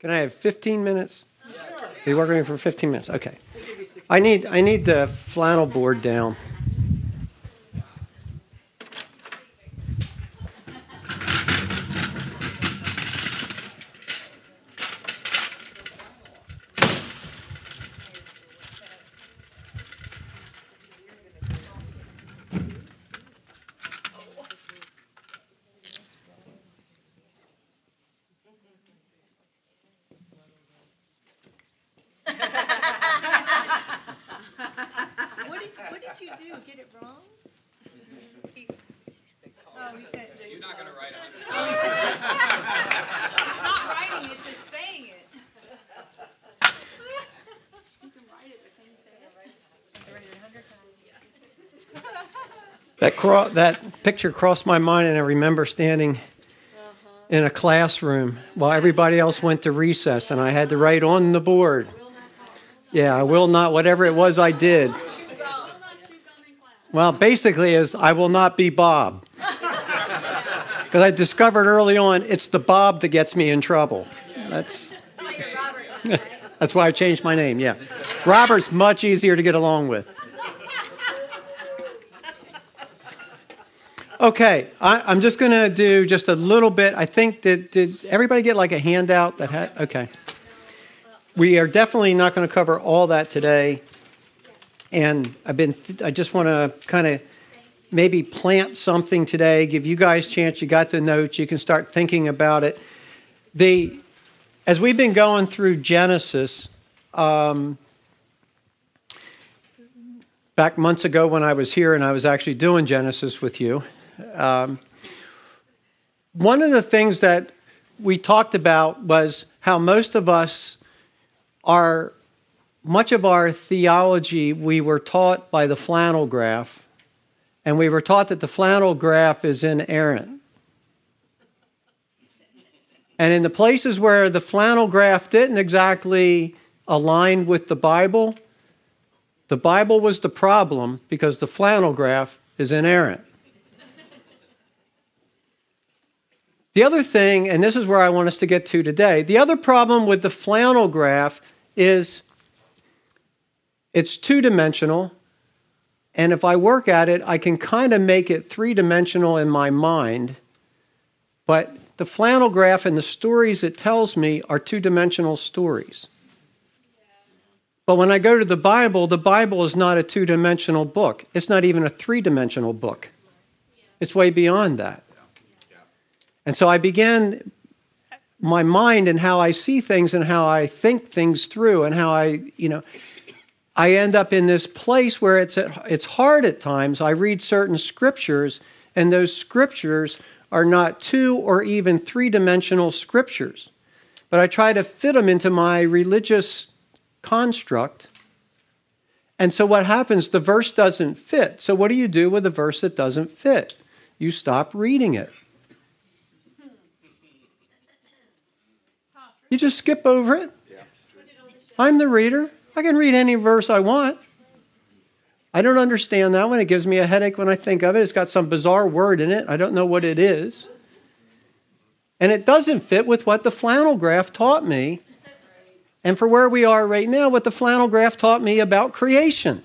Can I have 15 minutes? Are you working for 15 minutes? Okay. I need, I need the flannel board down. What did, what did you do? Get it wrong? Oh, he said. You're not gonna write on it. It's not writing it, just saying it. You can write it, but can you say it? That, cro- that picture crossed my mind, and I remember standing in a classroom while everybody else went to recess, and I had to write on the board. Yeah, I will not, whatever it was I did. Well, basically, is I will not be Bob. Because I discovered early on it's the Bob that gets me in trouble. That's, that's why I changed my name, yeah. Robert's much easier to get along with. Okay, I, I'm just going to do just a little bit. I think that did everybody get like a handout that had okay. We are definitely not going to cover all that today, and I've been. I just want to kind of maybe plant something today. Give you guys a chance. You got the notes. You can start thinking about it. The as we've been going through Genesis. Um, back months ago when I was here and I was actually doing Genesis with you. Um, one of the things that we talked about was how most of us are, much of our theology, we were taught by the flannel graph, and we were taught that the flannel graph is inerrant. And in the places where the flannel graph didn't exactly align with the Bible, the Bible was the problem because the flannel graph is inerrant. The other thing, and this is where I want us to get to today, the other problem with the flannel graph is it's two dimensional. And if I work at it, I can kind of make it three dimensional in my mind. But the flannel graph and the stories it tells me are two dimensional stories. But when I go to the Bible, the Bible is not a two dimensional book. It's not even a three dimensional book. It's way beyond that. And so I began my mind and how I see things and how I think things through and how I, you know, I end up in this place where it's it's hard at times. I read certain scriptures and those scriptures are not two or even three-dimensional scriptures. But I try to fit them into my religious construct. And so what happens the verse doesn't fit. So what do you do with a verse that doesn't fit? You stop reading it. You just skip over it. I'm the reader. I can read any verse I want. I don't understand that one. It gives me a headache when I think of it. It's got some bizarre word in it. I don't know what it is. And it doesn't fit with what the flannel graph taught me. And for where we are right now, what the flannel graph taught me about creation.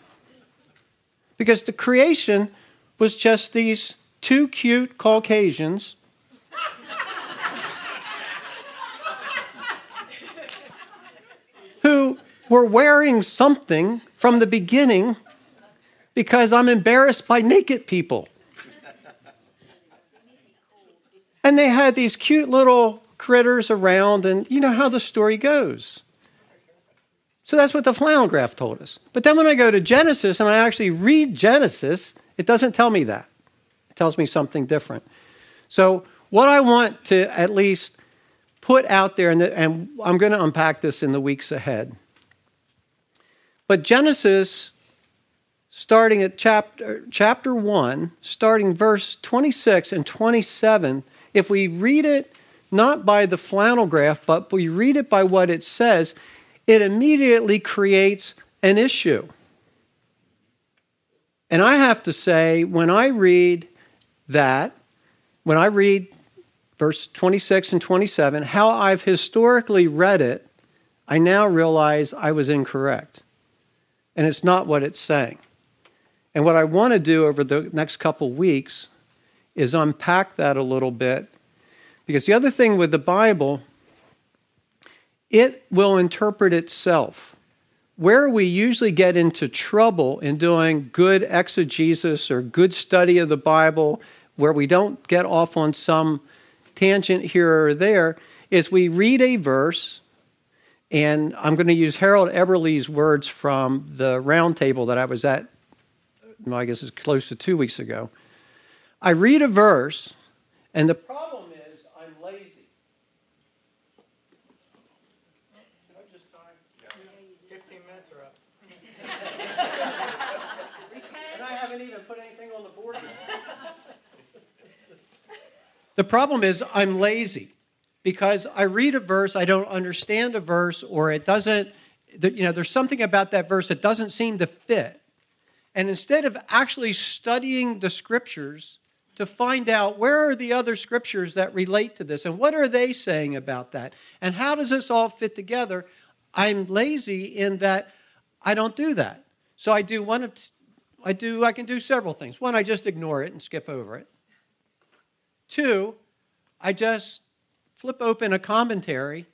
Because the creation was just these two cute Caucasians were wearing something from the beginning because I'm embarrassed by naked people. And they had these cute little critters around, and you know how the story goes. So that's what the flannel graph told us. But then when I go to Genesis and I actually read Genesis, it doesn't tell me that. It tells me something different. So, what I want to at least put out there, and, I'm going to unpack this in the weeks ahead. But Genesis, starting at chapter, chapter 1, starting verse 26 and 27, if we read it not by the flannel graph, but we read it by what it says, it immediately creates an issue. And I have to say, when I read that, when I read verse 26 and 27, how I've historically read it, I now realize I was incorrect. And it's not what it's saying. And what I want to do over the next couple weeks is unpack that a little bit. Because the other thing with the Bible, it will interpret itself. Where we usually get into trouble in doing good exegesis or good study of the Bible, where we don't get off on some tangent here or there, is we read a verse, and I'm going to use Harold Eberle's words from the roundtable that I was at, well, I guess it's close to two weeks ago. I read a verse, and the problem is I'm lazy. Can I just time? 15 minutes are up. and I haven't even put anything on the board yet. The problem is I'm lazy because I read a verse, I don't understand a verse, or it doesn't, you know, there's something about that verse that doesn't seem to fit. And instead of actually studying the scriptures to find out where are the other scriptures that relate to this and what are they saying about that and how does this all fit together, I'm lazy in that I don't do that. So I do one of, I do, I can do several things. One, I just ignore it and skip over it. Two, I just flip open a commentary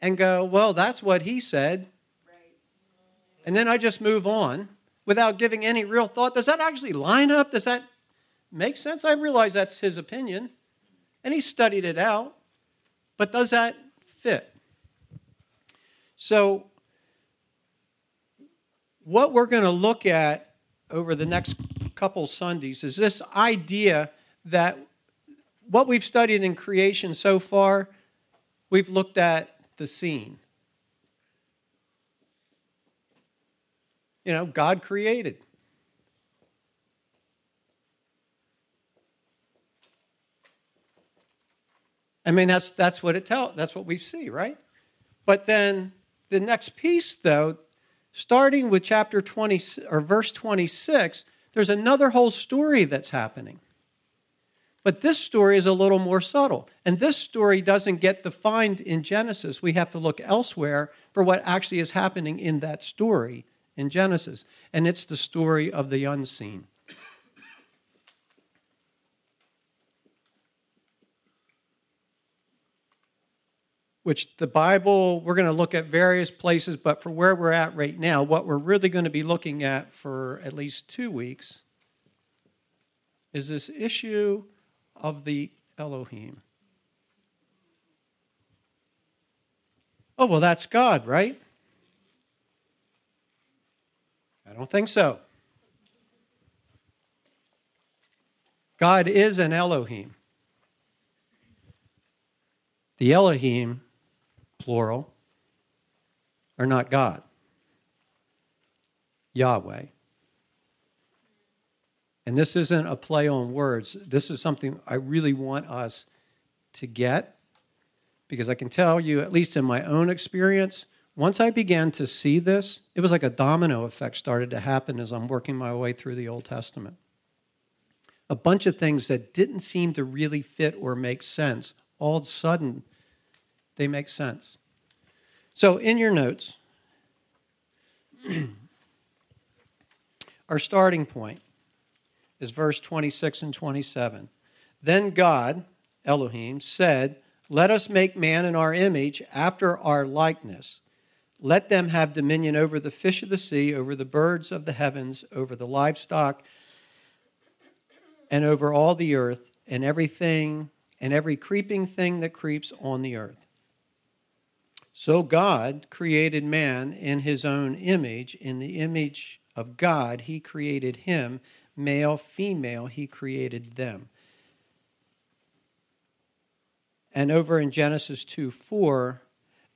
and go, well, that's what he said. And then I just move on without giving any real thought. Does that actually line up? Does that make sense? I realize that's his opinion, and he studied it out, but does that fit? So, what we're going to look at over the next couple Sundays is this idea that what we've studied in creation so far, we've looked at the scene. You know, God created. I mean, that's, that's what it tells, that's what we see, right? But then the next piece, though, starting with chapter 20 or verse 26, there's another whole story that's happening. But this story is a little more subtle. And this story doesn't get defined in Genesis. We have to look elsewhere for what actually is happening in that story in Genesis. And it's the story of the unseen. Which the Bible, we're going to look at various places, but for where we're at right now, what we're really going to be looking at for at least two weeks is this issue of the Elohim. Oh, well, that's God, right? I don't think so. God is an Elohim. The Elohim, plural, are not God. Yahweh. And this isn't a play on words. This is something I really want us to get because I can tell you, at least in my own experience, once I began to see this, it was like a domino effect started to happen as I'm working my way through the Old Testament. A bunch of things that didn't seem to really fit or make sense, all of a sudden, they make sense. So, in your notes, our starting point is verse 26 and 27. Then God, Elohim, said, Let us make man in our image, after our likeness. Let them have dominion over the fish of the sea, over the birds of the heavens, over the livestock, and over all the earth, and everything, and every creeping thing that creeps on the earth. So God created man in his own image. In the image of God, he created him male, female, he created them. And over in Genesis 2 4,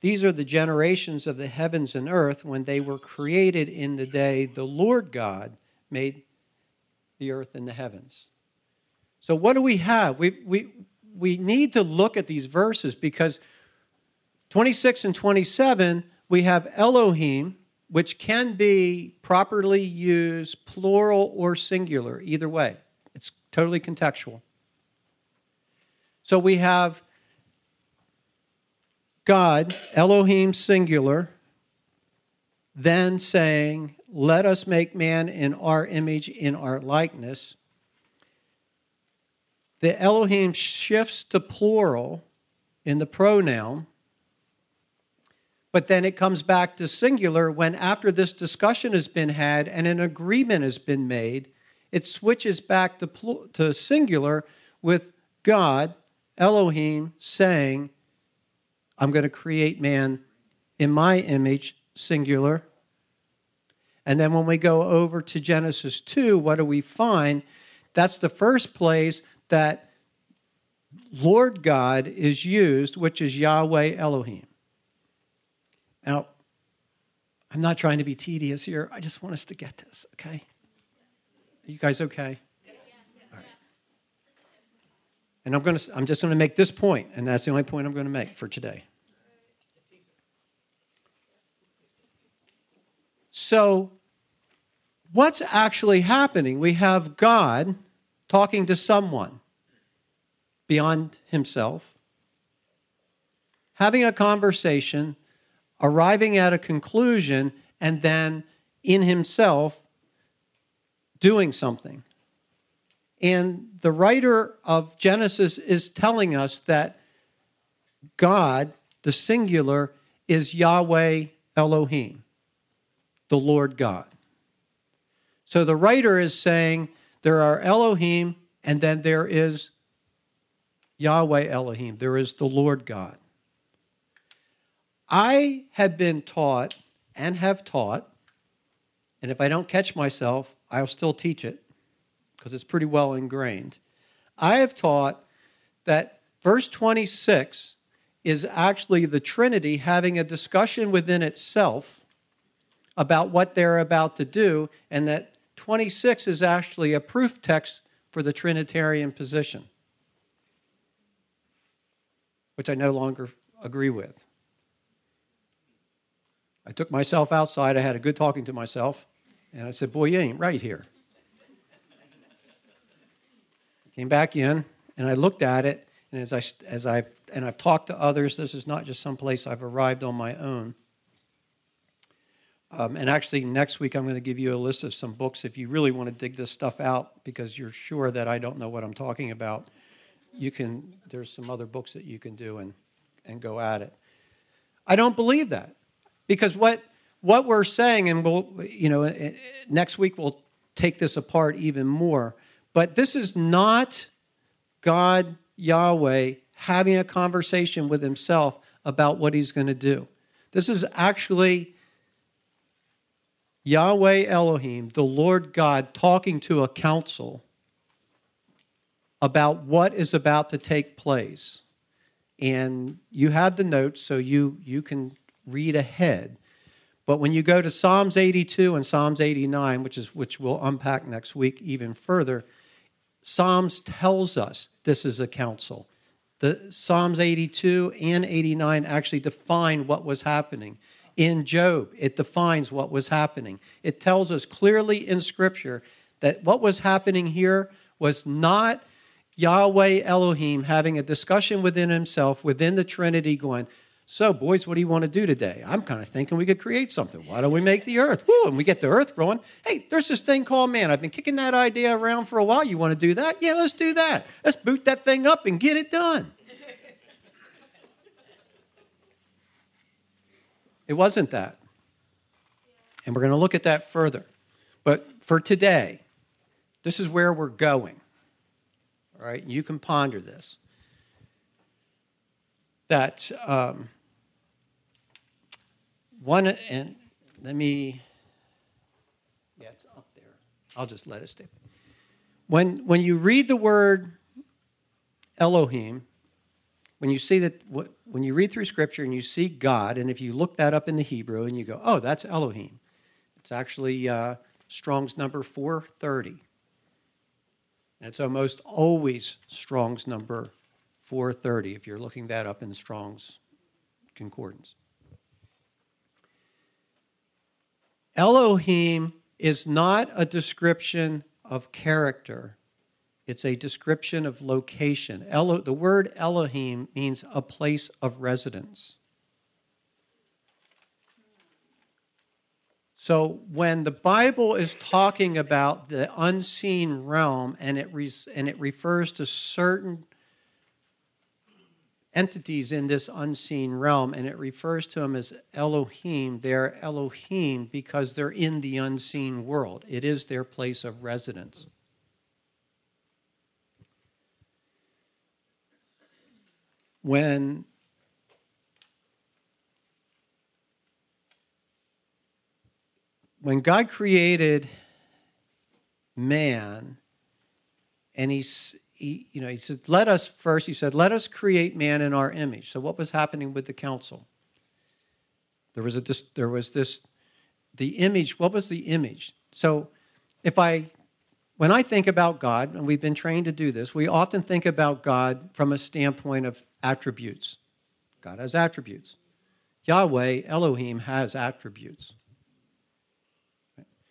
these are the generations of the heavens and earth when they were created in the day the Lord God made the earth and the heavens. So, what do we have? We, we, we need to look at these verses because 26 and 27, we have Elohim, which can be properly used plural or singular, either way. It's totally contextual. So we have God, Elohim singular, then saying, Let us make man in our image, in our likeness. The Elohim shifts to plural in the pronoun, but then it comes back to singular when, after this discussion has been had and an agreement has been made, it switches back to, pl- to singular with God, Elohim, saying, I'm going to create man in my image, singular. And then when we go over to Genesis 2, what do we find? That's the first place that Lord God is used, which is Yahweh Elohim. Now, I'm not trying to be tedious here. I just want us to get this, okay? Are you guys okay? And I'm going to I'm just going to make this point, and that's the only point I'm going to make for today. So, what's actually happening? We have God talking to someone beyond himself, having a conversation, arriving at a conclusion, and then in himself doing something. And the writer of Genesis is telling us that God, the singular, is Yahweh Elohim, the Lord God. So the writer is saying there are Elohim and then there is Yahweh Elohim, there is the Lord God. I have been taught and have taught, and if I don't catch myself, I'll still teach it because it's pretty well ingrained. I have taught that verse 26 is actually the Trinity having a discussion within itself about what they're about to do, and that 26 is actually a proof text for the Trinitarian position which I no longer agree with. I took myself outside. I had a good talking to myself, and I said, Boy, you ain't right here. Came back in, and I looked at it, and as, I, as I've, and I've talked to others, this is not just some place I've arrived on my own. Um, and actually, next week I'm going to give you a list of some books if you really want to dig this stuff out because you're sure that I don't know what I'm talking about you can there's some other books that you can do and and go at it i don't believe that because what what we're saying and we'll you know eh, next week we'll take this apart even more but this is not god yahweh having a conversation with himself about what he's going to do this is actually yahweh elohim the lord god talking to a council about what is about to take place. And you have the notes, so you, you can read ahead. But when you go to Psalms 82 and Psalms 89, which is which we'll unpack next week even further, Psalms tells us this is a council. The Psalms 82 and 89 actually define what was happening. In Job, it defines what was happening. It tells us clearly in Scripture that what was happening here was not Yahweh Elohim having a discussion within himself, within the Trinity, going, So, boys, what do you want to do today? I'm kind of thinking we could create something. Why don't we make the earth? Woo, and we get the earth growing. Hey, there's this thing called man. I've been kicking that idea around for a while. You want to do that? Yeah, let's do that. Let's boot that thing up and get it done. it wasn't that. And we're going to look at that further. But for today, this is where we're going all right? You can ponder this. That um, one, and let me, yeah, it's up there. I'll just let it stay. When, when you read the word Elohim, when you see that, when you read through Scripture and you see God, and if you look that up in the Hebrew and you go, oh, that's Elohim, it's actually uh, Strong's number 430. And it's almost always Strong's number 430 if you're looking that up in Strong's concordance. Elohim is not a description of character, It's a description of location. Elo, the word Elohim means a place of residence. So when the Bible is talking about the unseen realm and it, re- and it refers to certain entities in this unseen realm and it refers to them as Elohim, they're Elohim because they're in the unseen world. It is their place of residence. When when God created man, and he's, he, you know, he said, let us first, he said, let us create man in our image. So what was happening with the council? There was a, there was this, the image, what was the image? So if I, when I think about God, and we've been trained to do this, we often think about God from a standpoint of attributes. God has attributes. Yahweh, Elohim, has attributes.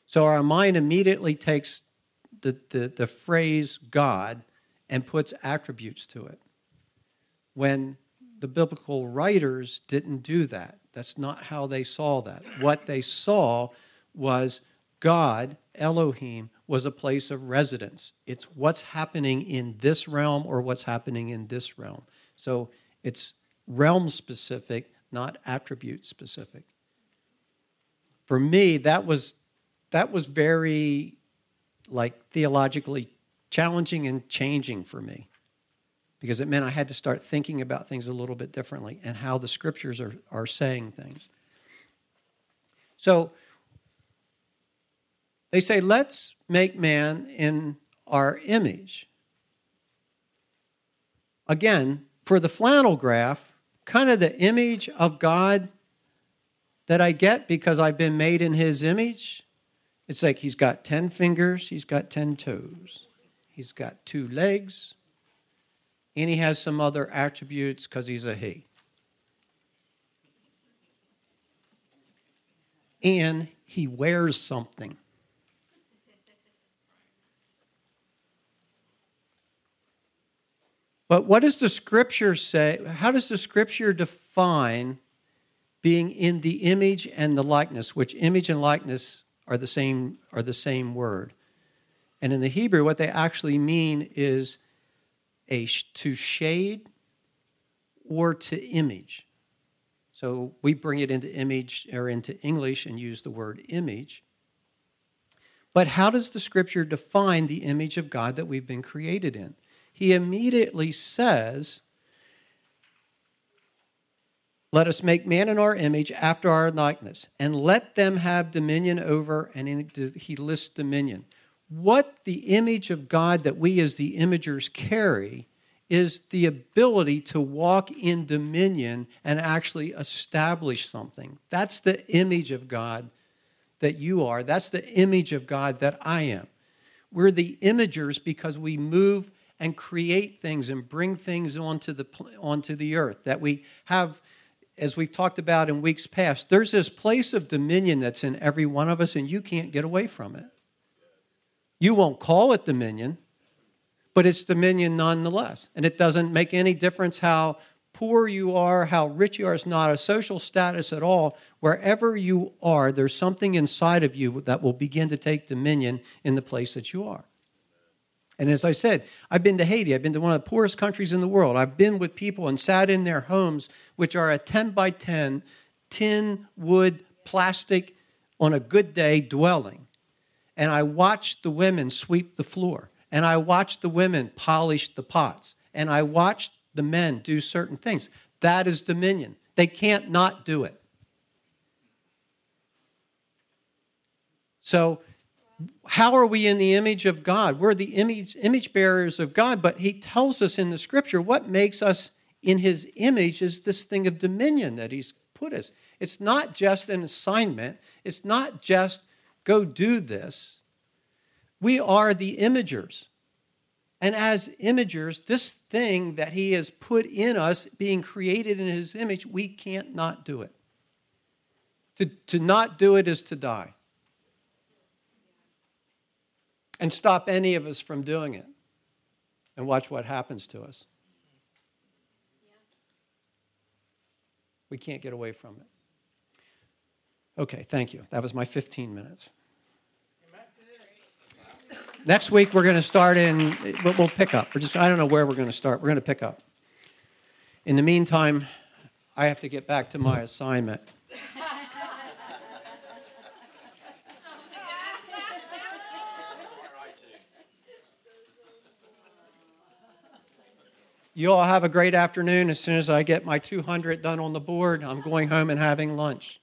So our mind immediately takes the, the, the phrase God and puts attributes to it. When the biblical writers didn't do that, that's not how they saw that. What they saw was God, Elohim, was a place of residence. It's what's happening in this realm or what's happening in this realm. So it's realm specific, not attribute specific. For me, that was that was very like theologically challenging and changing for me because it meant I had to start thinking about things a little bit differently and how the scriptures are, are saying things. So they say, let's make man in our image. Again, for the flannel graph, kind of the image of God that I get because I've been made in his image it's like he's got 10 fingers, he's got 10 toes, he's got two legs, and he has some other attributes because he's a he. And he wears something. But what does the scripture say? How does the scripture define being in the image and the likeness, which image and likeness are the same are the same word. And in the Hebrew, what they actually mean is a to shade or to image. So we bring it into image or into English and use the word image. But how does the scripture define the image of God that we've been created in? He immediately says let us make man in our image after our likeness, and let them have dominion over, and he lists dominion. What the image of God that we as the imagers carry is the ability to walk in dominion and actually establish something. That's the image of God that you are. That's the image of God that I am. We're the imagers because we move and create things and bring things onto the, onto the earth, that we have as we've talked about in weeks past, there's this place of dominion that's in every one of us, and you can't get away from it. You won't call it dominion, but it's dominion nonetheless. And it doesn't make any difference how poor you are, how rich you are. It's not a social status at all. Wherever you are, there's something inside of you that will begin to take dominion in the place that you are. And as I said, I've been to Haiti. I've been to one of the poorest countries in the world. I've been with people and sat in their homes, which are a 10 by 10 tin, wood, plastic, on a good day dwelling. And I watched the women sweep the floor. And I watched the women polish the pots. And I watched the men do certain things. That is dominion. They can't not do it. So how are we in the image of God? We're the image, image bearers of God, but he tells us in the scripture what makes us in his image is this thing of dominion that he's put us. It's not just an assignment, it's not just go do this. We are the imagers. And as imagers, this thing that he has put in us, being created in his image, we can't not do it. To, to not do it is to die and stop any of us from doing it. and watch what happens to us. We can't get away from it. Okay, thank you. That was my 15 minutes. Next week we're going to start in. We'll pick up. We're just. I don't know where we're going to start. We're going to pick up. In the meantime, I have to get back to my assignment. You all have a great afternoon. As soon as I get my 200 done on the board, I'm going home and having lunch.